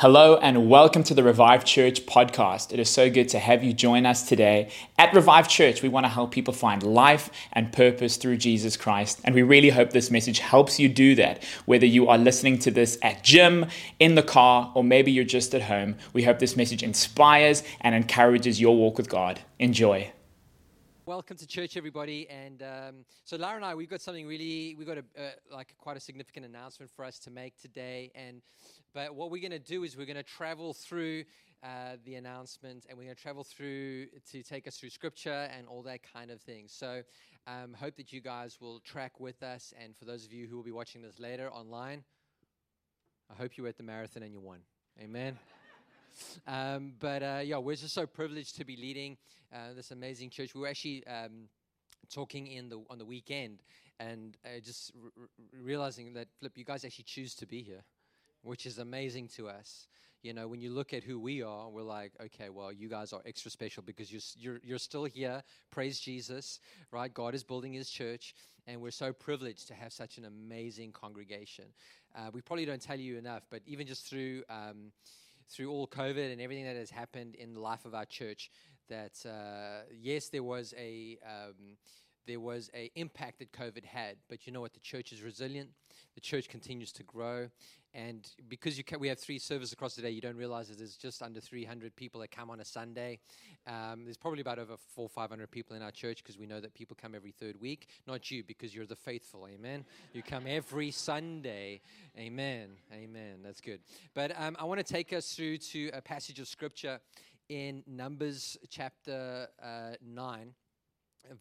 Hello and welcome to the Revive Church podcast. It is so good to have you join us today. At Revive Church, we want to help people find life and purpose through Jesus Christ. And we really hope this message helps you do that. Whether you are listening to this at gym, in the car, or maybe you're just at home, we hope this message inspires and encourages your walk with God. Enjoy. Welcome to church, everybody. And um, so, Lara and I, we've got something really, we've got a, uh, like quite a significant announcement for us to make today. And but what we're going to do is we're going to travel through uh, the announcement and we're going to travel through to take us through scripture and all that kind of thing. So, um, hope that you guys will track with us. And for those of you who will be watching this later online, I hope you were at the marathon and you won. Amen. Um, but uh, yeah, we're just so privileged to be leading uh, this amazing church. We were actually um, talking in the on the weekend and uh, just r- realizing that flip, you guys actually choose to be here which is amazing to us. You know, when you look at who we are, we're like, okay, well, you guys are extra special because you're, you're, you're still here. Praise Jesus, right? God is building his church, and we're so privileged to have such an amazing congregation. Uh, we probably don't tell you enough, but even just through, um, through all COVID and everything that has happened in the life of our church, that uh, yes, there was a. Um, there was a impact that COVID had, but you know what? The church is resilient. The church continues to grow, and because you we have three services across the day, you don't realize that there's just under 300 people that come on a Sunday. Um, there's probably about over four, 500 people in our church because we know that people come every third week. Not you, because you're the faithful. Amen. You come every Sunday. Amen. Amen. That's good. But um, I want to take us through to a passage of scripture in Numbers chapter uh, 9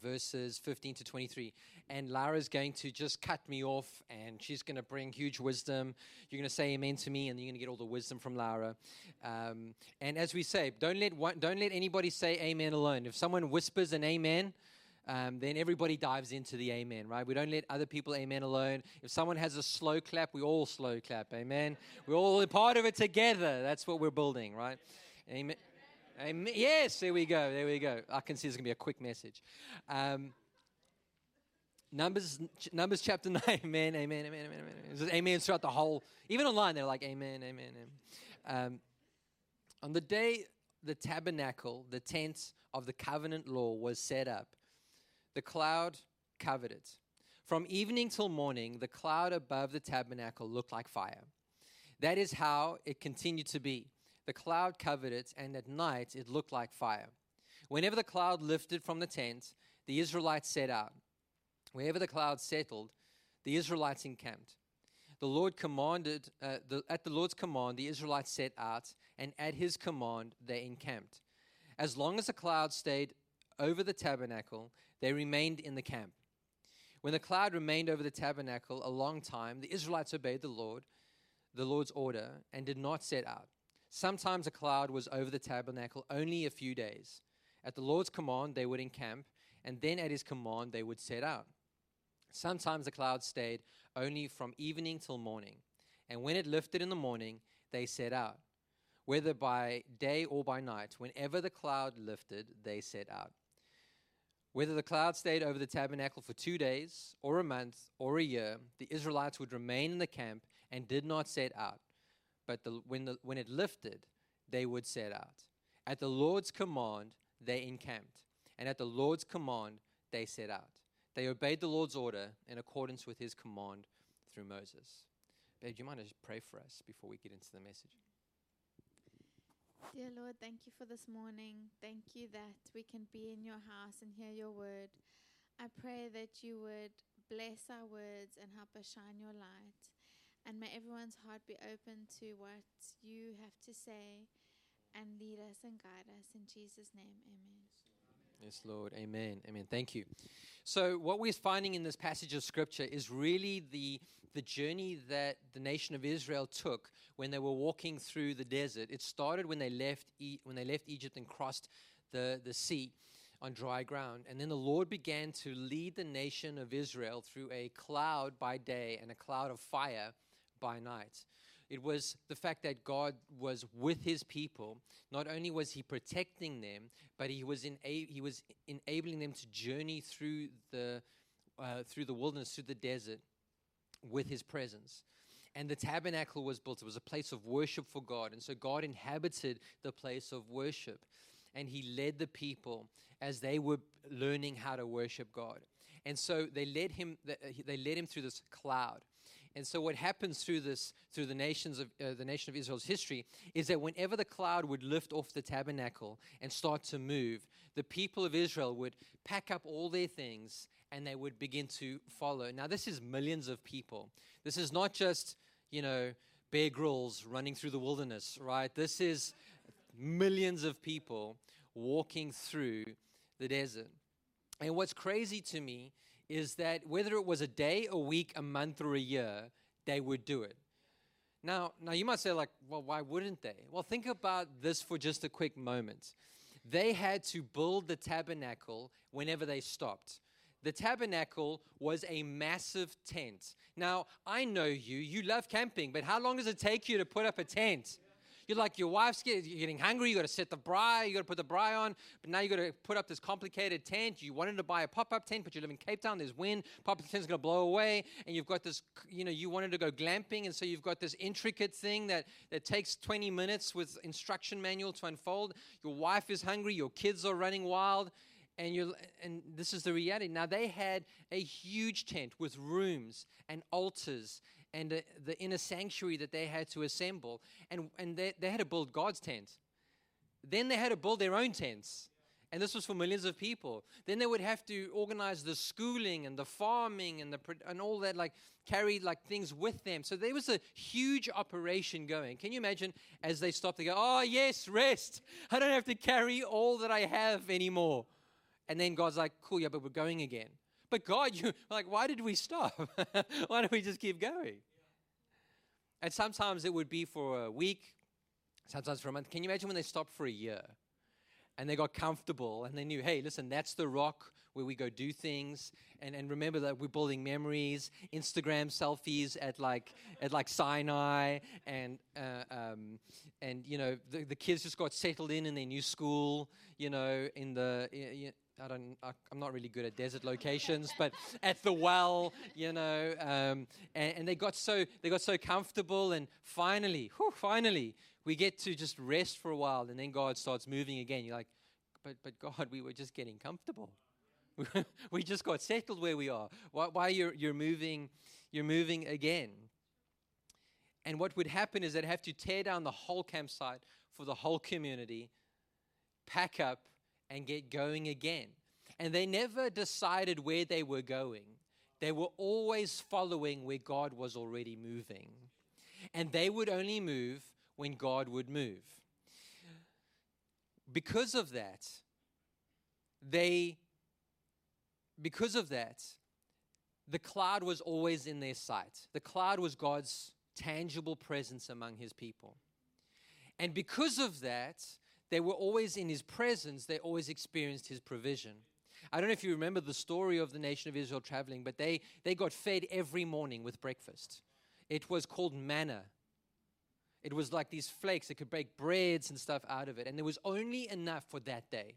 verses 15 to 23. And Lara's going to just cut me off and she's going to bring huge wisdom. You're going to say amen to me and you're going to get all the wisdom from Lara. Um, and as we say, don't let, one, don't let anybody say amen alone. If someone whispers an amen, um, then everybody dives into the amen, right? We don't let other people amen alone. If someone has a slow clap, we all slow clap, amen? We're all a part of it together. That's what we're building, right? Amen. Amen. Yes, there we go. There we go. I can see it's going to be a quick message. Um, Numbers, Numbers chapter 9. Amen, amen, amen, amen, amen. amen throughout the whole, even online, they're like, amen, amen, amen. Um, on the day the tabernacle, the tent of the covenant law, was set up, the cloud covered it. From evening till morning, the cloud above the tabernacle looked like fire. That is how it continued to be. The cloud covered it, and at night it looked like fire. Whenever the cloud lifted from the tent, the Israelites set out. Wherever the cloud settled, the Israelites encamped. The Lord commanded, uh, the, at the Lord's command, the Israelites set out, and at his command, they encamped. As long as the cloud stayed over the tabernacle, they remained in the camp. When the cloud remained over the tabernacle a long time, the Israelites obeyed the Lord, the Lord's order, and did not set out. Sometimes a cloud was over the tabernacle only a few days. At the Lord's command, they would encamp, and then at his command, they would set out. Sometimes the cloud stayed only from evening till morning, and when it lifted in the morning, they set out. Whether by day or by night, whenever the cloud lifted, they set out. Whether the cloud stayed over the tabernacle for two days, or a month, or a year, the Israelites would remain in the camp and did not set out but the, when, the, when it lifted, they would set out. At the Lord's command, they encamped. And at the Lord's command, they set out. They obeyed the Lord's order in accordance with his command through Moses. Babe, do you mind just pray for us before we get into the message? Dear Lord, thank you for this morning. Thank you that we can be in your house and hear your word. I pray that you would bless our words and help us shine your light. And may everyone's heart be open to what you have to say and lead us and guide us. In Jesus' name, amen. Yes, Lord. Amen. Amen. Thank you. So, what we're finding in this passage of scripture is really the, the journey that the nation of Israel took when they were walking through the desert. It started when they left, e- when they left Egypt and crossed the, the sea on dry ground. And then the Lord began to lead the nation of Israel through a cloud by day and a cloud of fire by night. It was the fact that God was with his people. Not only was he protecting them, but he was, he was enabling them to journey through the, uh, through the wilderness, through the desert with his presence. and the tabernacle was built. It was a place of worship for God. And so God inhabited the place of worship. And he led the people as they were learning how to worship God. And so they led him, they led him through this cloud. And so what happens through this, through the nations of uh, the nation of Israel's history, is that whenever the cloud would lift off the tabernacle and start to move, the people of Israel would pack up all their things and they would begin to follow. Now, this is millions of people. This is not just, you know, Bear Grylls running through the wilderness, right? This is millions of people walking through the desert. And what's crazy to me is that whether it was a day, a week, a month, or a year, they would do it. Now, now you might say, like, well, why wouldn't they? Well, think about this for just a quick moment. They had to build the tabernacle whenever they stopped. The tabernacle was a massive tent. Now, I know you, you love camping, but how long does it take you to put up a tent? You're like, your wife's getting, you're getting hungry. You got to set the braai. You got to put the braai on. But now you got to put up this complicated tent. You wanted to buy a pop up tent, but you live in Cape Town. There's wind. Pop up tent's going to blow away. And you've got this, you know, you wanted to go glamping. And so you've got this intricate thing that, that takes 20 minutes with instruction manual to unfold. Your wife is hungry. Your kids are running wild and you're. and this is the reality now they had a huge tent with rooms and altars and uh, the inner sanctuary that they had to assemble. And, and they, they had to build God's tent. Then they had to build their own tents. And this was for millions of people. Then they would have to organize the schooling and the farming and, the, and all that, like carry like things with them. So there was a huge operation going. Can you imagine as they stopped, they go, Oh, yes, rest. I don't have to carry all that I have anymore. And then God's like, Cool, yeah, but we're going again. But God, you like, why did we stop? why don't we just keep going? And sometimes it would be for a week, sometimes for a month. Can you imagine when they stopped for a year and they got comfortable and they knew, hey, listen, that's the rock where we go do things. And, and remember that we're building memories, Instagram selfies at like at like Sinai, and uh, um, and you know the, the kids just got settled in in their new school. You know, in the I don't, I, am not really good at desert locations, but at the well, you know, um, and, and, they got so they got so comfortable, and finally, whew, finally, we get to just rest for a while, and then God starts moving again. You're like, but but God, we were just getting comfortable. we just got settled where we are. Why, why you're you're moving, you're moving again. And what would happen is they'd have to tear down the whole campsite for the whole community, pack up and get going again. And they never decided where they were going. They were always following where God was already moving. And they would only move when God would move. Because of that, they, because of that, the cloud was always in their sight. The cloud was God's tangible presence among his people. And because of that, they were always in his presence, they always experienced his provision. I don't know if you remember the story of the nation of Israel traveling, but they, they got fed every morning with breakfast. It was called manna. It was like these flakes that could break breads and stuff out of it. And there was only enough for that day.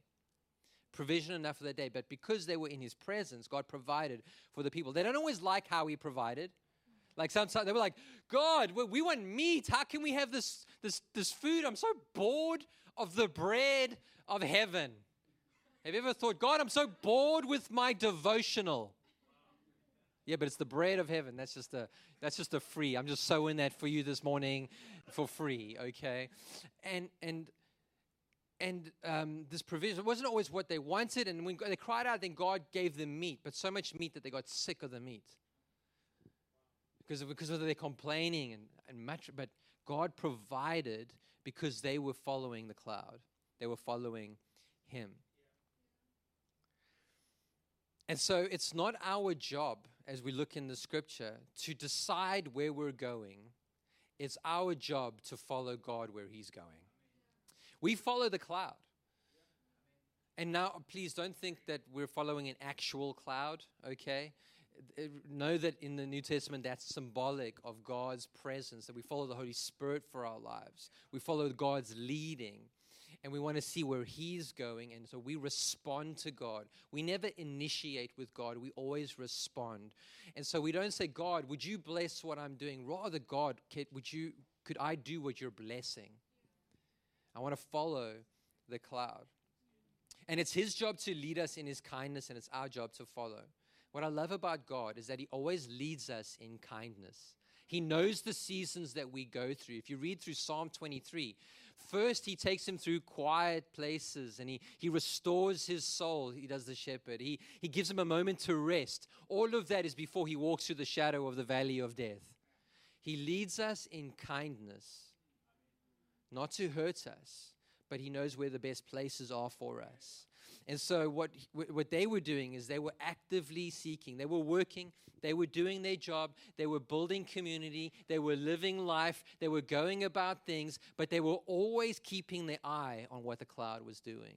Provision enough for that day. But because they were in his presence, God provided for the people. They don't always like how he provided. Like sometimes they were like, God, we want meat. How can we have this, this, this food? I'm so bored of the bread of heaven. Have you ever thought, God, I'm so bored with my devotional? Yeah, but it's the bread of heaven. That's just a that's just a free. I'm just sowing that for you this morning for free, okay? And and and um, this provision wasn't always what they wanted. And when they cried out, then God gave them meat, but so much meat that they got sick of the meat because of, because of their complaining and, and much. But God provided because they were following the cloud, they were following Him. And so it's not our job as we look in the scripture to decide where we're going. It's our job to follow God where He's going. We follow the cloud. And now, please don't think that we're following an actual cloud, okay? Know that in the New Testament that's symbolic of God's presence, that we follow the Holy Spirit for our lives. We follow God's leading. and we want to see where He's going. And so we respond to God. We never initiate with God, we always respond. And so we don't say, God, would you bless what I'm doing? Rather, God, would you, could I do what you're blessing? I want to follow the cloud. And it's His job to lead us in His kindness, and it's our job to follow. What I love about God is that He always leads us in kindness. He knows the seasons that we go through. If you read through Psalm 23, first he takes him through quiet places and he, he restores his soul. He does the shepherd. He, he gives him a moment to rest. All of that is before he walks through the shadow of the valley of death. He leads us in kindness, not to hurt us, but he knows where the best places are for us. And so what what they were doing is they were actively seeking. They were working, they were doing their job, they were building community, they were living life, they were going about things, but they were always keeping their eye on what the cloud was doing.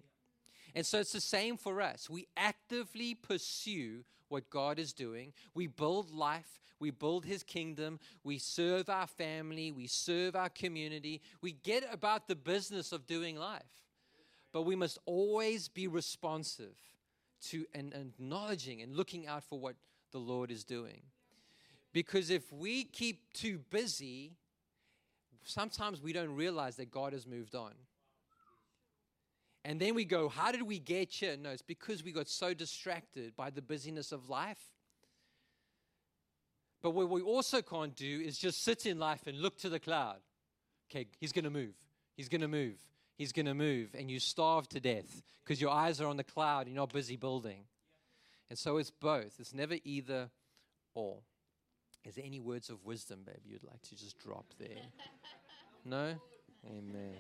And so it's the same for us. We actively pursue what God is doing. We build life, we build His kingdom, we serve our family, we serve our community, we get about the business of doing life. But we must always be responsive to and, acknowledging and looking out for what the Lord is doing. Because if we keep too busy, sometimes we don't realize that God has moved on. And then we go, How did we get here? No, it's because we got so distracted by the busyness of life. But what we also can't do is just sit in life and look to the cloud. Okay, he's going to move. He's going to move he's going to move and you starve to death because your eyes are on the cloud, you're not busy building. And so it's both. It's never either or. Is there any words of wisdom, babe, you'd like to just drop there? No? Amen.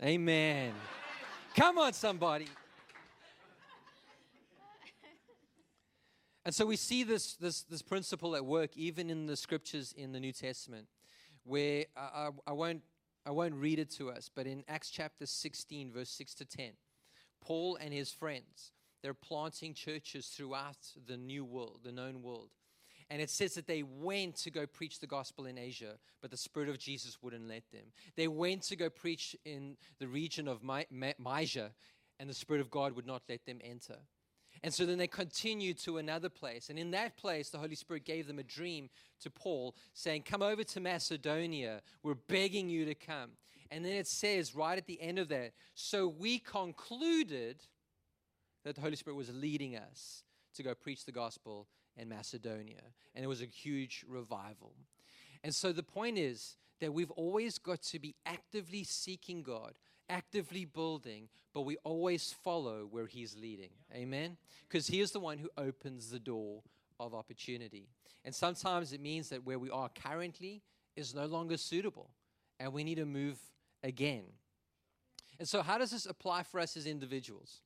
Amen. Come on, somebody. And so we see this, this, this principle at work even in the scriptures in the New Testament, where I, I, I won't I won't read it to us, but in Acts chapter 16, verse 6 to 10, Paul and his friends, they're planting churches throughout the new world, the known world. And it says that they went to go preach the gospel in Asia, but the Spirit of Jesus wouldn't let them. They went to go preach in the region of Mysia, and the Spirit of God would not let them enter. And so then they continued to another place. And in that place, the Holy Spirit gave them a dream to Paul saying, Come over to Macedonia. We're begging you to come. And then it says right at the end of that, so we concluded that the Holy Spirit was leading us to go preach the gospel in Macedonia. And it was a huge revival. And so the point is that we've always got to be actively seeking God, actively building, but we always follow where He's leading. Amen? Because He is the one who opens the door of opportunity. And sometimes it means that where we are currently is no longer suitable and we need to move again. And so, how does this apply for us as individuals?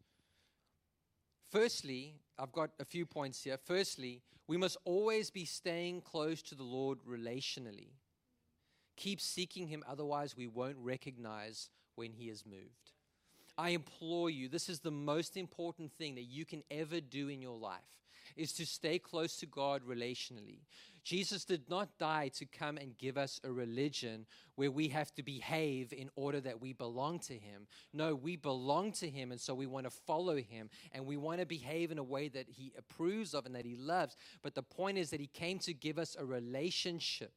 Firstly, I've got a few points here. Firstly, we must always be staying close to the Lord relationally. Keep seeking Him, otherwise, we won't recognize when He is moved. I implore you, this is the most important thing that you can ever do in your life is to stay close to God relationally. Jesus did not die to come and give us a religion where we have to behave in order that we belong to Him. No, we belong to Him, and so we want to follow Him and we want to behave in a way that He approves of and that He loves. But the point is that He came to give us a relationship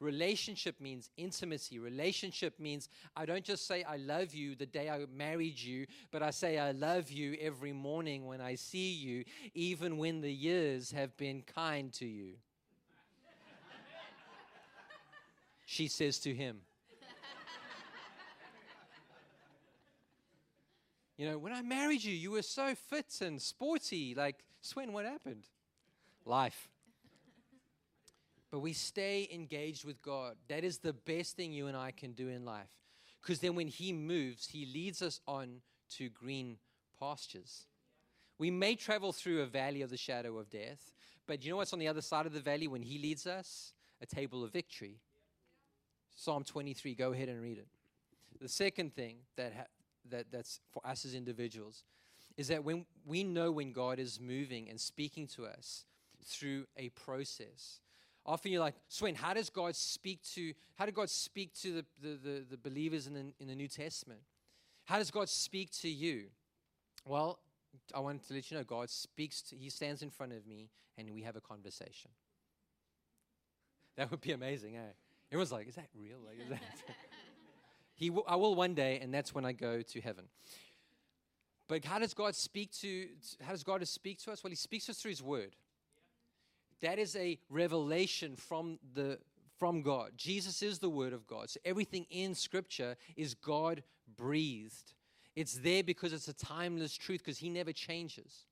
Relationship means intimacy. Relationship means I don't just say I love you the day I married you, but I say I love you every morning when I see you, even when the years have been kind to you. she says to him. You know, when I married you, you were so fit and sporty. Like, Sven, what happened? Life. But we stay engaged with God. That is the best thing you and I can do in life. Because then when He moves, He leads us on to green pastures. We may travel through a valley of the shadow of death, but you know what's on the other side of the valley when He leads us? A table of victory. Psalm 23, go ahead and read it. The second thing that, ha- that that's for us as individuals is that when we know when God is moving and speaking to us through a process, Often you're like, Sven, how does God speak to how did God speak to the, the, the, the believers in the, in the New Testament? How does God speak to you? Well, I wanted to let you know God speaks to, He stands in front of me and we have a conversation. That would be amazing, eh? Everyone's like, is that real? Like, is that he w- I will one day, and that's when I go to heaven. But how does God speak to how does God speak to us? Well, He speaks to us through His Word. That is a revelation from the from God. Jesus is the Word of God. So everything in Scripture is God breathed. It's there because it's a timeless truth because He never changes.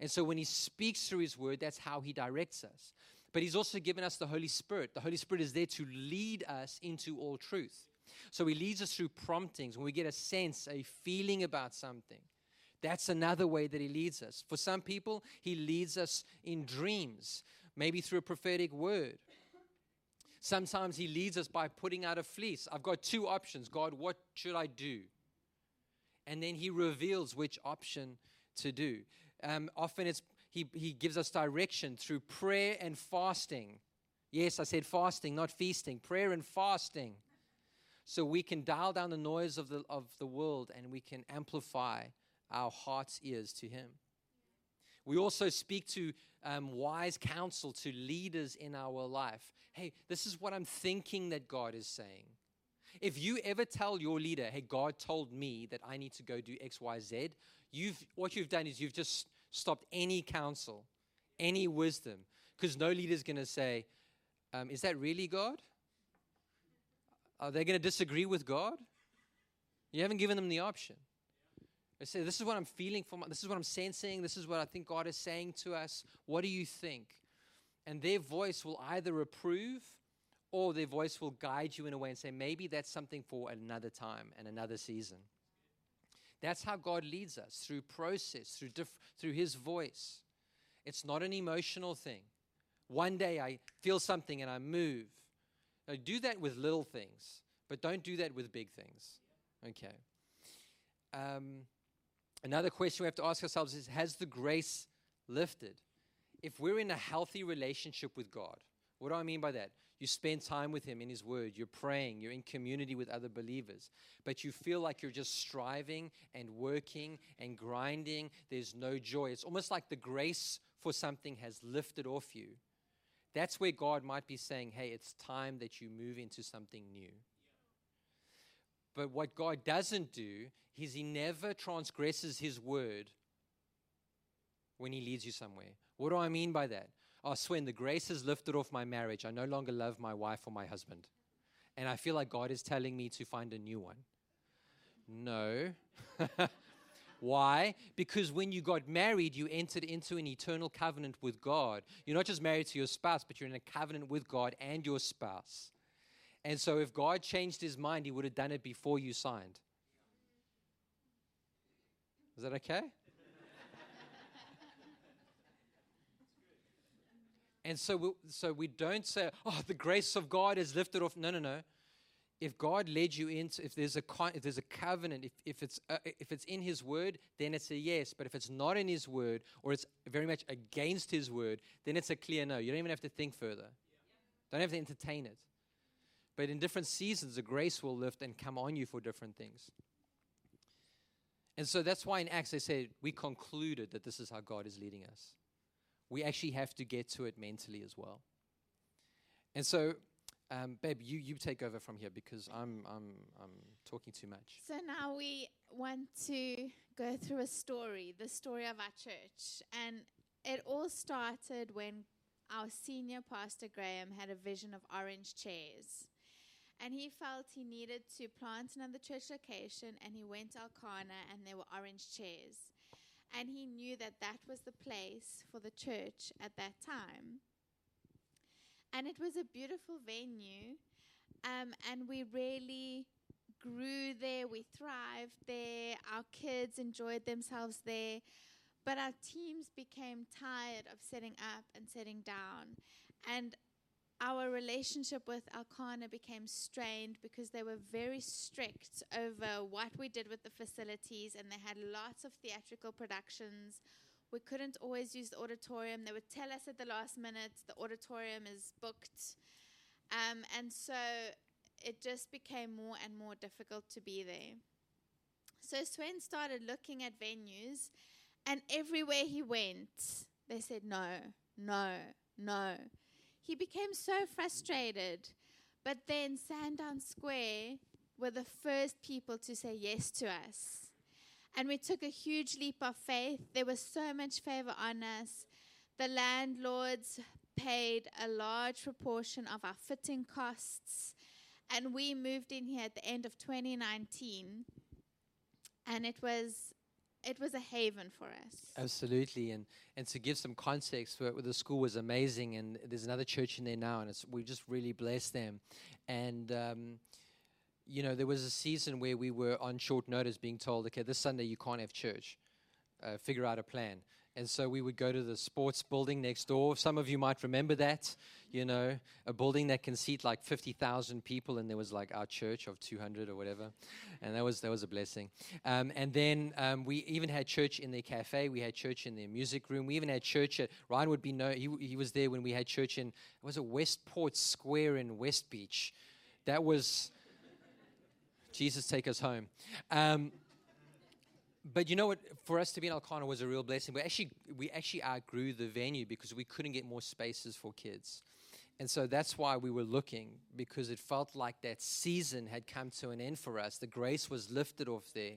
And so when He speaks through His Word, that's how He directs us. But He's also given us the Holy Spirit. The Holy Spirit is there to lead us into all truth. So He leads us through promptings when we get a sense, a feeling about something. That's another way that He leads us. For some people, He leads us in dreams, maybe through a prophetic word. Sometimes He leads us by putting out a fleece. I've got two options God, what should I do? And then He reveals which option to do. Um, often it's he, he gives us direction through prayer and fasting. Yes, I said fasting, not feasting. Prayer and fasting. So we can dial down the noise of the, of the world and we can amplify our heart's ears to Him. We also speak to um, wise counsel to leaders in our life. Hey, this is what I'm thinking that God is saying. If you ever tell your leader, hey, God told me that I need to go do X, Y, Z, you've, what you've done is you've just stopped any counsel, any wisdom, because no leader is going to say, um, Is that really God? Are they going to disagree with God? You haven't given them the option. They say, This is what I'm feeling from, this is what I'm sensing, this is what I think God is saying to us. What do you think? And their voice will either approve or their voice will guide you in a way and say, Maybe that's something for another time and another season. That's how God leads us through process, through, diff- through His voice. It's not an emotional thing. One day I feel something and I move. Now, do that with little things, but don't do that with big things. Okay. Um, another question we have to ask ourselves is Has the grace lifted? If we're in a healthy relationship with God, what do I mean by that? You spend time with Him in His Word, you're praying, you're in community with other believers, but you feel like you're just striving and working and grinding. There's no joy. It's almost like the grace for something has lifted off you. That's where God might be saying, hey, it's time that you move into something new. But what God doesn't do is He never transgresses His word when He leads you somewhere. What do I mean by that? oh, Sven, the grace has lifted off my marriage. I no longer love my wife or my husband. And I feel like God is telling me to find a new one. No. Why? Because when you got married, you entered into an eternal covenant with God. You're not just married to your spouse, but you're in a covenant with God and your spouse. And so if God changed his mind, he would have done it before you signed. Is that okay? And so we, so we don't say, oh, the grace of God is lifted off. No, no, no. If God led you into, if there's a if there's a covenant, if, if it's uh, if it's in His Word, then it's a yes. But if it's not in His Word, or it's very much against His Word, then it's a clear no. You don't even have to think further. Don't have to entertain it. But in different seasons, the grace will lift and come on you for different things. And so that's why in Acts they said we concluded that this is how God is leading us we actually have to get to it mentally as well. And so, um, babe, you, you take over from here because I'm, I'm, I'm talking too much. So now we want to go through a story, the story of our church. And it all started when our senior pastor Graham had a vision of orange chairs. And he felt he needed to plant another church location, and he went to Elkanah, and there were orange chairs and he knew that that was the place for the church at that time. And it was a beautiful venue, um, and we really grew there, we thrived there, our kids enjoyed themselves there. But our teams became tired of setting up and setting down. And our relationship with Elkanah became strained because they were very strict over what we did with the facilities and they had lots of theatrical productions we couldn't always use the auditorium. They would tell us at the last minute the auditorium is booked. Um, and so it just became more and more difficult to be there. So Sven started looking at venues, and everywhere he went, they said no, no, no. He became so frustrated. But then Sandown Square were the first people to say yes to us. And we took a huge leap of faith. There was so much favor on us. The landlords paid a large proportion of our fitting costs. And we moved in here at the end of 2019. And it was it was a haven for us. Absolutely, and and to give some context, where, the school was amazing, and there's another church in there now, and we just really blessed them, and. Um, you know, there was a season where we were on short notice being told, okay, this Sunday you can't have church. Uh, figure out a plan. And so we would go to the sports building next door. Some of you might remember that, you know, a building that can seat like 50,000 people, and there was like our church of 200 or whatever. And that was, that was a blessing. Um, and then um, we even had church in their cafe. We had church in their music room. We even had church at, Ryan would be, no, he, he was there when we had church in, it was it Westport Square in West Beach? That was, Jesus, take us home. Um, but you know what? For us to be in Elkanah was a real blessing. We actually we actually outgrew the venue because we couldn't get more spaces for kids, and so that's why we were looking because it felt like that season had come to an end for us. The grace was lifted off there,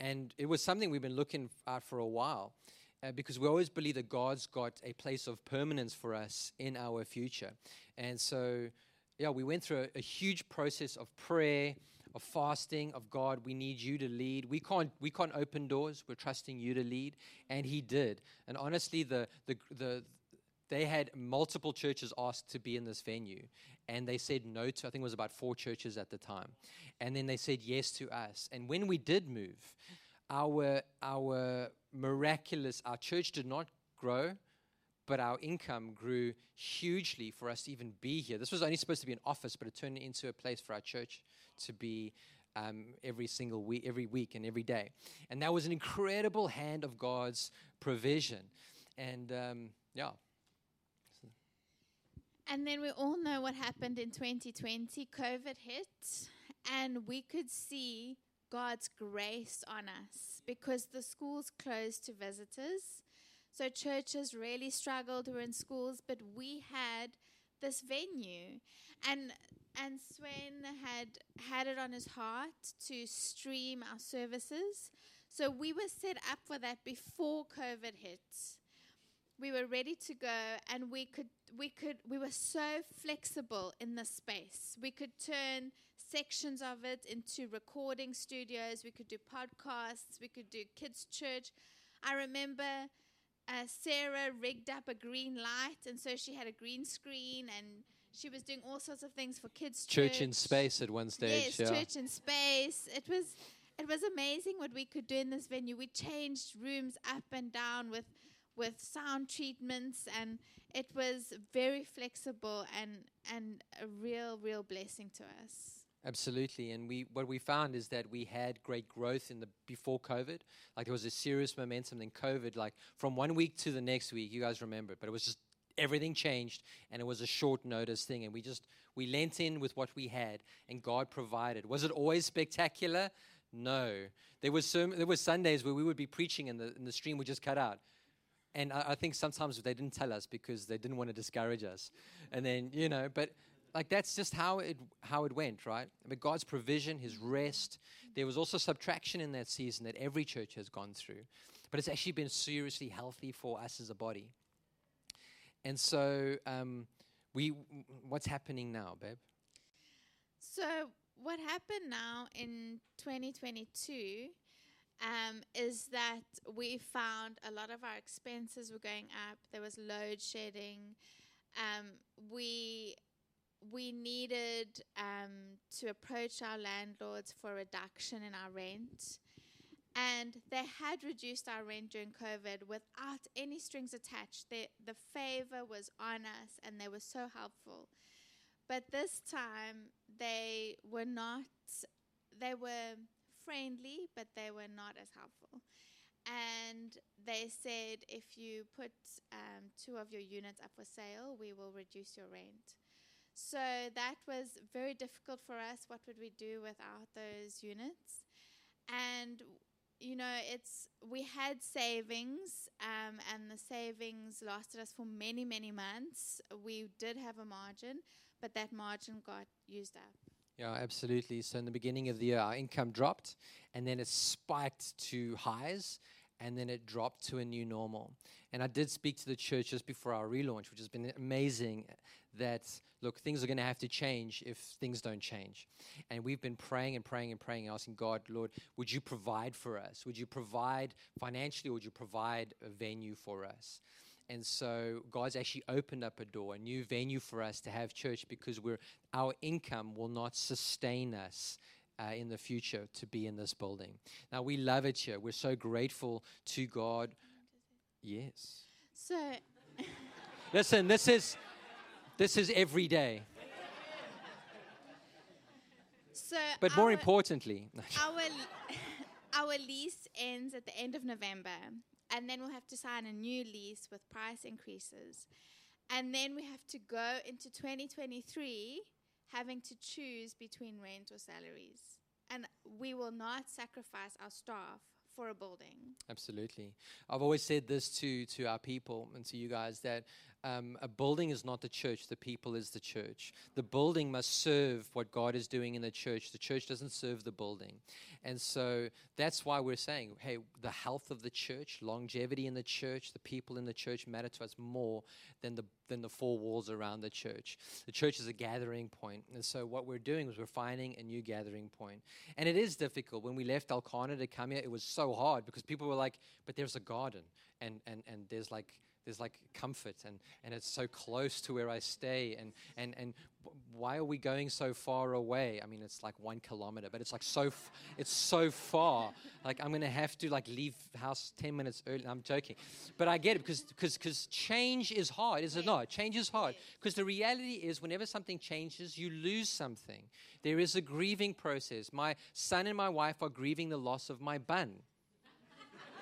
and it was something we've been looking at for a while. Uh, because we always believe that God's got a place of permanence for us in our future. And so, yeah, we went through a, a huge process of prayer, of fasting, of God, we need you to lead. We can't, we can't open doors. We're trusting you to lead. And he did. And honestly, the, the, the, they had multiple churches asked to be in this venue. And they said no to, I think it was about four churches at the time. And then they said yes to us. And when we did move, our, our miraculous, our church did not grow but our income grew hugely for us to even be here. This was only supposed to be an office, but it turned into a place for our church to be um, every single week, every week, and every day. And that was an incredible hand of God's provision. And um, yeah. And then we all know what happened in 2020. COVID hit, and we could see God's grace on us because the schools closed to visitors. So churches really struggled. We were in schools, but we had this venue. And and Sven had had it on his heart to stream our services. So we were set up for that before COVID hit. We were ready to go and we could we could we were so flexible in the space. We could turn sections of it into recording studios, we could do podcasts, we could do kids church. I remember uh, Sarah rigged up a green light and so she had a green screen and she was doing all sorts of things for kids. Church, church. in space at one stage. Yes, yeah. church in space. It was it was amazing what we could do in this venue. We changed rooms up and down with with sound treatments and it was very flexible and and a real real blessing to us. Absolutely, and we what we found is that we had great growth in the before COVID. Like there was a serious momentum. Then COVID, like from one week to the next week, you guys remember, it, but it was just everything changed and it was a short notice thing and we just we lent in with what we had and god provided was it always spectacular no there was some there were sundays where we would be preaching and the, and the stream would just cut out and I, I think sometimes they didn't tell us because they didn't want to discourage us and then you know but like that's just how it how it went right but god's provision his rest there was also subtraction in that season that every church has gone through but it's actually been seriously healthy for us as a body and so, um, we, what's happening now, babe? So, what happened now in 2022 um, is that we found a lot of our expenses were going up. There was load shedding. Um, we we needed um, to approach our landlords for a reduction in our rent. And they had reduced our rent during COVID without any strings attached. They, the favor was on us and they were so helpful. But this time, they were not, they were friendly, but they were not as helpful. and they said if you put um, two of your units up for sale, we will reduce your rent. So that was very difficult for us. What would we do without those units? And you know, it's we had savings, um, and the savings lasted us for many, many months. We did have a margin, but that margin got used up. Yeah, absolutely. So in the beginning of the year, our income dropped, and then it spiked to highs, and then it dropped to a new normal. And I did speak to the church just before our relaunch, which has been amazing. That look, things are going to have to change if things don't change. And we've been praying and praying and praying, asking God, Lord, would you provide for us? Would you provide financially, would you provide a venue for us? And so God's actually opened up a door, a new venue for us to have church because we're, our income will not sustain us uh, in the future to be in this building. Now, we love it here. We're so grateful to God. Yes. So, Listen, this is, this is every day. so But more our- importantly, our our lease ends at the end of November, and then we'll have to sign a new lease with price increases, and then we have to go into 2023 having to choose between rent or salaries, and we will not sacrifice our staff for a building. Absolutely. I've always said this to, to our people and to you guys that um, a building is not the church, the people is the church. The building must serve what God is doing in the church. The church doesn't serve the building. And so that's why we're saying, hey, the health of the church, longevity in the church, the people in the church matter to us more than the, than the four walls around the church. The church is a gathering point. And so what we're doing is we're finding a new gathering point. And it is difficult. When we left Elkanah to come here, it was so hard because people were like, but there's a garden and, and, and there's like there's like comfort and, and it's so close to where I stay and, and, and why are we going so far away? I mean, it's like one kilometer, but it's like so, f- it's so far. Like I'm going to have to like leave house 10 minutes early. I'm joking, but I get it because, because, because change is hard, is it not? Change is hard because the reality is whenever something changes, you lose something. There is a grieving process. My son and my wife are grieving the loss of my bun.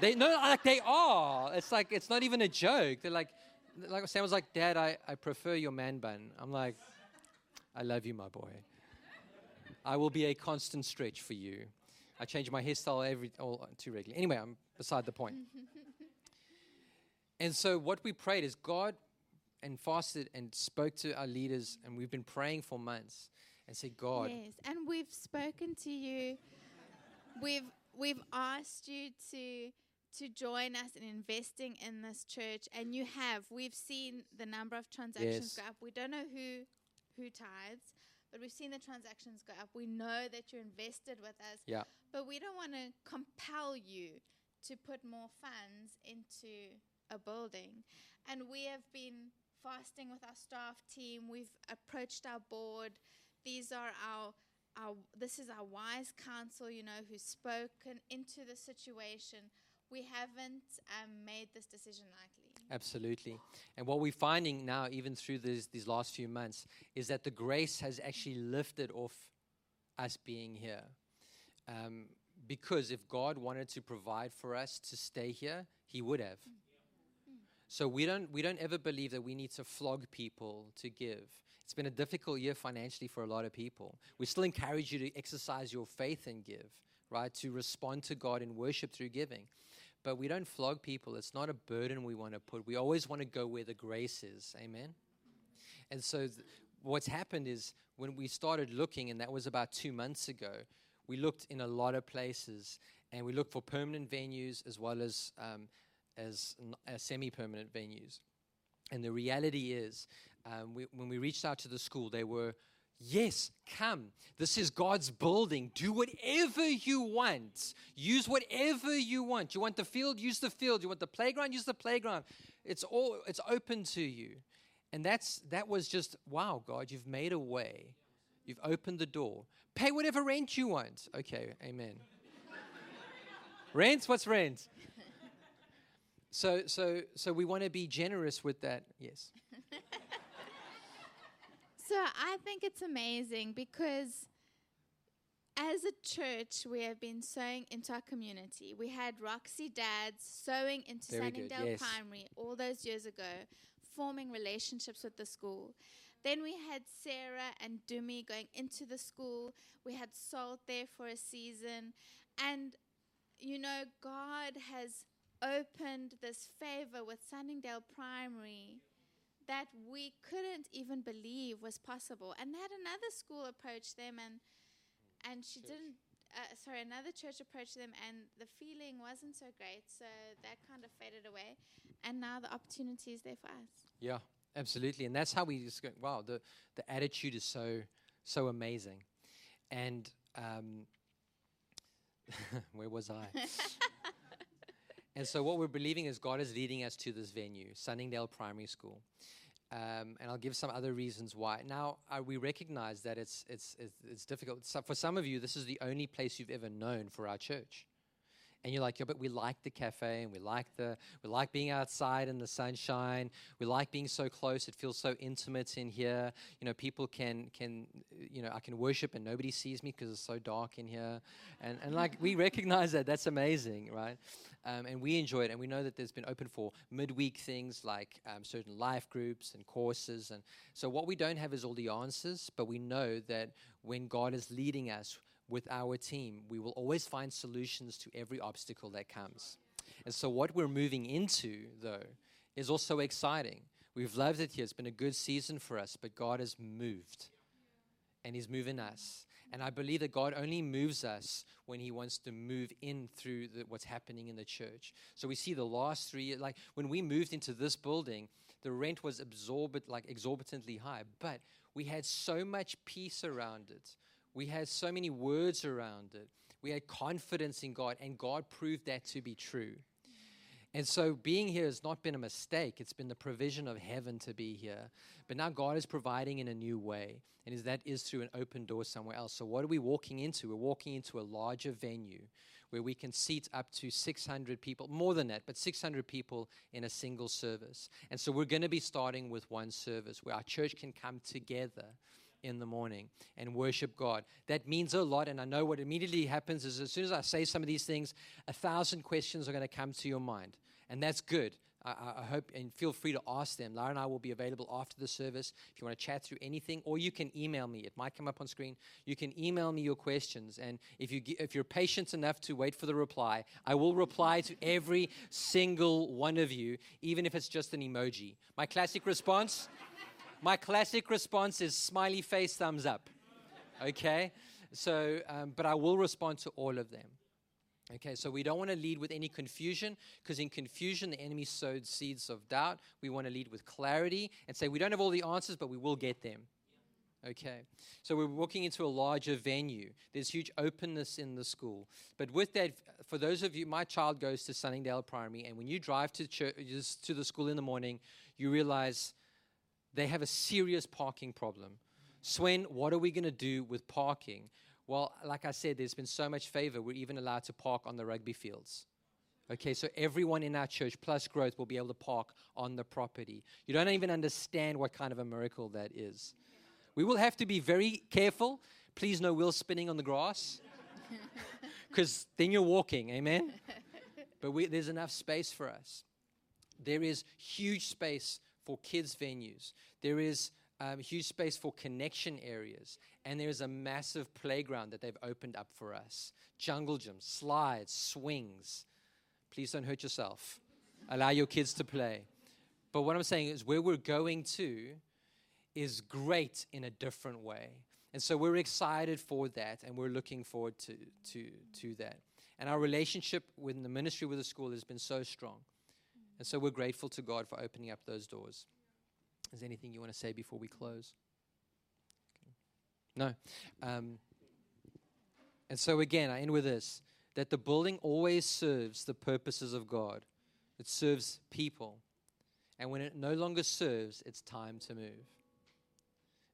They no, like they are. It's like it's not even a joke. They're like, like Sam was like, Dad, I, I prefer your man bun. I'm like, I love you, my boy. I will be a constant stretch for you. I change my hairstyle every all too regularly. Anyway, I'm beside the point. and so what we prayed is God and fasted and spoke to our leaders, and we've been praying for months and said, God, Yes, and we've spoken to you. We've we've asked you to to join us in investing in this church, and you have. We've seen the number of transactions Yes. go up. We don't know who who tithes, but we've seen the transactions go up. We know that you're invested with us, yeah, but we don't want to compel you to put more funds into a building. And we have been fasting with our staff team. We've approached our board. These are our our this is our wise counsel, you know, who's spoken into the situation. We haven't um, made this decision lightly. Absolutely. And what we're finding now, even through these, these last few months, is that the grace has actually lifted off us being here. Um, because if God wanted to provide for us to stay here, He would have. So we don't, we don't ever believe that we need to flog people to give. It's been a difficult year financially for a lot of people. We still encourage you to exercise your faith and give, right? To respond to God in worship through giving but we don't flog people. It's not a burden we want to put. We always want to go where the grace is. Amen. And so, th- what's happened is when we started looking, and that was about two months ago, we looked in a lot of places, and we looked for permanent venues as well as um, as, as semi-permanent venues. And the reality is, um, we, when we reached out to the school, they were Yes, come. This is God's building. Do whatever you want. Use whatever you want. You want the field, use the field. You want the playground, use the playground. It's all it's open to you. And that's that was just wow, God, you've made a way. You've opened the door. Pay whatever rent you want. Okay, amen. rent? What's rent? So so so we want to be generous with that. Yes. So I think it's amazing because as a church, we have been sowing into our community. We had Roxy Dads sowing into Very Sunningdale yes. Primary all those years ago, forming relationships with the school. Then we had Sarah and Dumi going into the school. We had Salt there for a season. And, you know, God has opened this favor with Sunningdale Primary that we couldn't even believe was possible. And had another school approach them and and she didn't uh, sorry another church approached them and the feeling wasn't so great so that kind of faded away and now the opportunity is there for us Yeah, absolutely. And that's how we just go, wow, the, the attitude is so, so amazing. And um, where was I? and so what we're believing is God is leading us to this venue, Sunningdale Primary School. Um, and I'll give some other reasons why. Now, uh, we recognize that it's, it's, it's, it's difficult. So for some of you, this is the only place you've ever known for our church and you're like, yeah, but we like the cafe and we like the we like being outside in the sunshine. We like being so close. It feels so intimate in here. You know, people can can you know I can worship and nobody sees me because it's so dark in here, and and like we recognize that that's amazing, right? Um, and we enjoy it, and we know that there's been open for midweek things like um, certain life groups and courses, and so what we don't have is all the answers, but we know that when God is leading us with our team, we will always find solutions to every obstacle that comes. And so, what we're moving into, though, is also exciting. We've loved it here. It's been a good season for us, but God has moved and He's moving us. And I believe that God only moves us when He wants to move in through the, what's happening in the church. So we see the last three years, like when we moved into this building, the rent was absorbent, like exorbitantly high, but we had so much peace around it. We had so many words around it. We had confidence in God, and God proved that to be true. And so being here has not been a mistake. It's been the provision of heaven to be here. But now God is providing in a new way. And is that is through an open door somewhere else. So what are we walking into? We're walking into a larger venue where we can seat up to 600 people, more than that, but 600 people in a single service. And so we're going to be starting with one service where our church can come together in the morning and worship God. That means a lot. And I know what immediately happens is as soon as I say some of these things, a thousand questions are going to come to your mind. And that's good. I, I hope and feel free to ask them. Lara and I will be available after the service if you want to chat through anything, or you can email me. It might come up on screen. You can email me your questions, and if you if you're patient enough to wait for the reply, I will reply to every single one of you, even if it's just an emoji. My classic response. My classic response is smiley face, thumbs up. Okay? So, um, but I will respond to all of them. Okay, so we don't want to lead with any confusion because in confusion the enemy sowed seeds of doubt. We want to lead with clarity and say we don't have all the answers, but we will get them. Okay, so we're walking into a larger venue. There's huge openness in the school. But with that, for those of you, my child goes to Sunningdale Primary, and when you drive to, church, to the school in the morning, you realize they have a serious parking problem. Sven, what are we going to do with parking? Well, like I said, there's been so much favor, we're even allowed to park on the rugby fields. Okay, so everyone in our church plus growth will be able to park on the property. You don't even understand what kind of a miracle that is. We will have to be very careful. Please, no wheels spinning on the grass, because then you're walking, amen? But we, there's enough space for us. There is huge space for kids' venues. There is um, huge space for connection areas. And there is a massive playground that they've opened up for us jungle gyms, slides, swings. Please don't hurt yourself. Allow your kids to play. But what I'm saying is, where we're going to is great in a different way. And so we're excited for that, and we're looking forward to, to, to that. And our relationship with the ministry with the school has been so strong. And so we're grateful to God for opening up those doors. Is there anything you want to say before we close? No. Um, and so again, I end with this that the building always serves the purposes of God, it serves people. And when it no longer serves, it's time to move.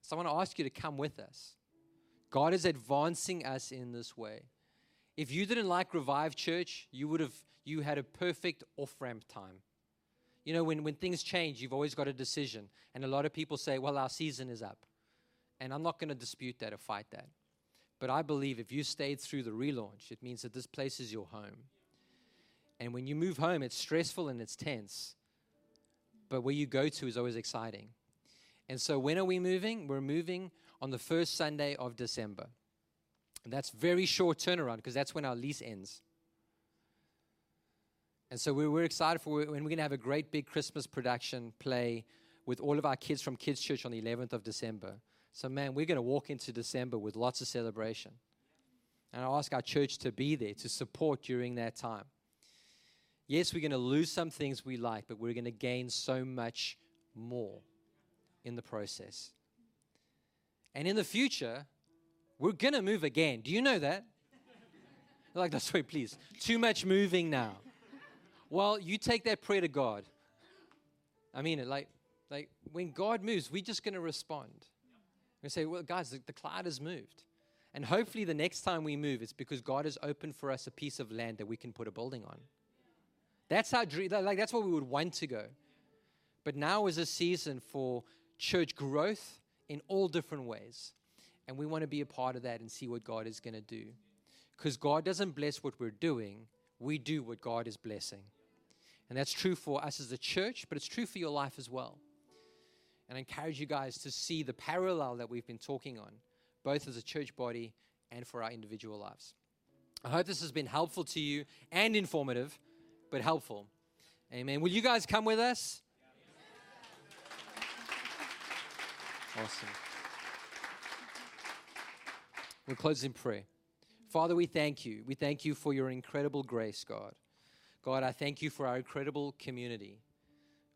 So I want to ask you to come with us. God is advancing us in this way. If you didn't like Revive Church, you would have you had a perfect off-ramp time. You know, when, when things change, you've always got a decision. And a lot of people say, well, our season is up. And I'm not going to dispute that or fight that. But I believe if you stayed through the relaunch, it means that this place is your home. And when you move home, it's stressful and it's tense. But where you go to is always exciting. And so, when are we moving? We're moving on the first Sunday of December. And that's very short turnaround because that's when our lease ends. And so we're, we're excited for when we're going to have a great big Christmas production play with all of our kids from Kids Church on the 11th of December. So, man, we're going to walk into December with lots of celebration. And I ask our church to be there to support during that time. Yes, we're going to lose some things we like, but we're going to gain so much more in the process. And in the future, we're going to move again. Do you know that? like, that's right, please. Too much moving now. Well, you take that prayer to God. I mean it. Like, like when God moves, we're just going to respond. We say, well, guys, the, the cloud has moved. And hopefully, the next time we move, it's because God has opened for us a piece of land that we can put a building on. That's our dream. Like, that's where we would want to go. But now is a season for church growth in all different ways. And we want to be a part of that and see what God is going to do. Because God doesn't bless what we're doing, we do what God is blessing. And that's true for us as a church, but it's true for your life as well. And I encourage you guys to see the parallel that we've been talking on, both as a church body and for our individual lives. I hope this has been helpful to you and informative, but helpful. Amen. Will you guys come with us? Awesome. We'll close in prayer. Father, we thank you. We thank you for your incredible grace, God. God, I thank you for our incredible community.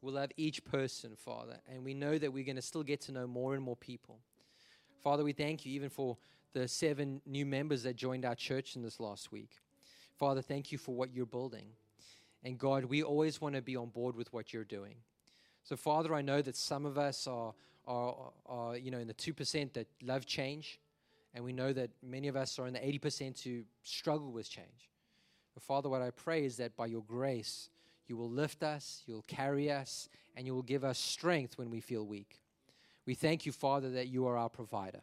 We'll have each person, Father, and we know that we're going to still get to know more and more people. Father, we thank you even for the seven new members that joined our church in this last week. Father, thank you for what you're building. And God, we always want to be on board with what you're doing. So, Father, I know that some of us are, are, are you know, in the 2% that love change, and we know that many of us are in the 80% who struggle with change. But Father, what I pray is that by your grace, you will lift us, you'll carry us, and you will give us strength when we feel weak. We thank you, Father, that you are our provider.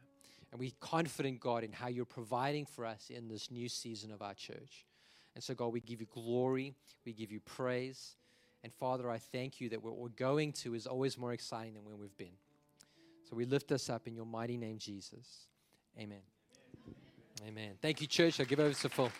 And we're confident, God, in how you're providing for us in this new season of our church. And so, God, we give you glory, we give you praise. And Father, I thank you that what we're going to is always more exciting than where we've been. So we lift us up in your mighty name, Jesus. Amen. Amen. Amen. Thank you, church. I'll give over to Phil.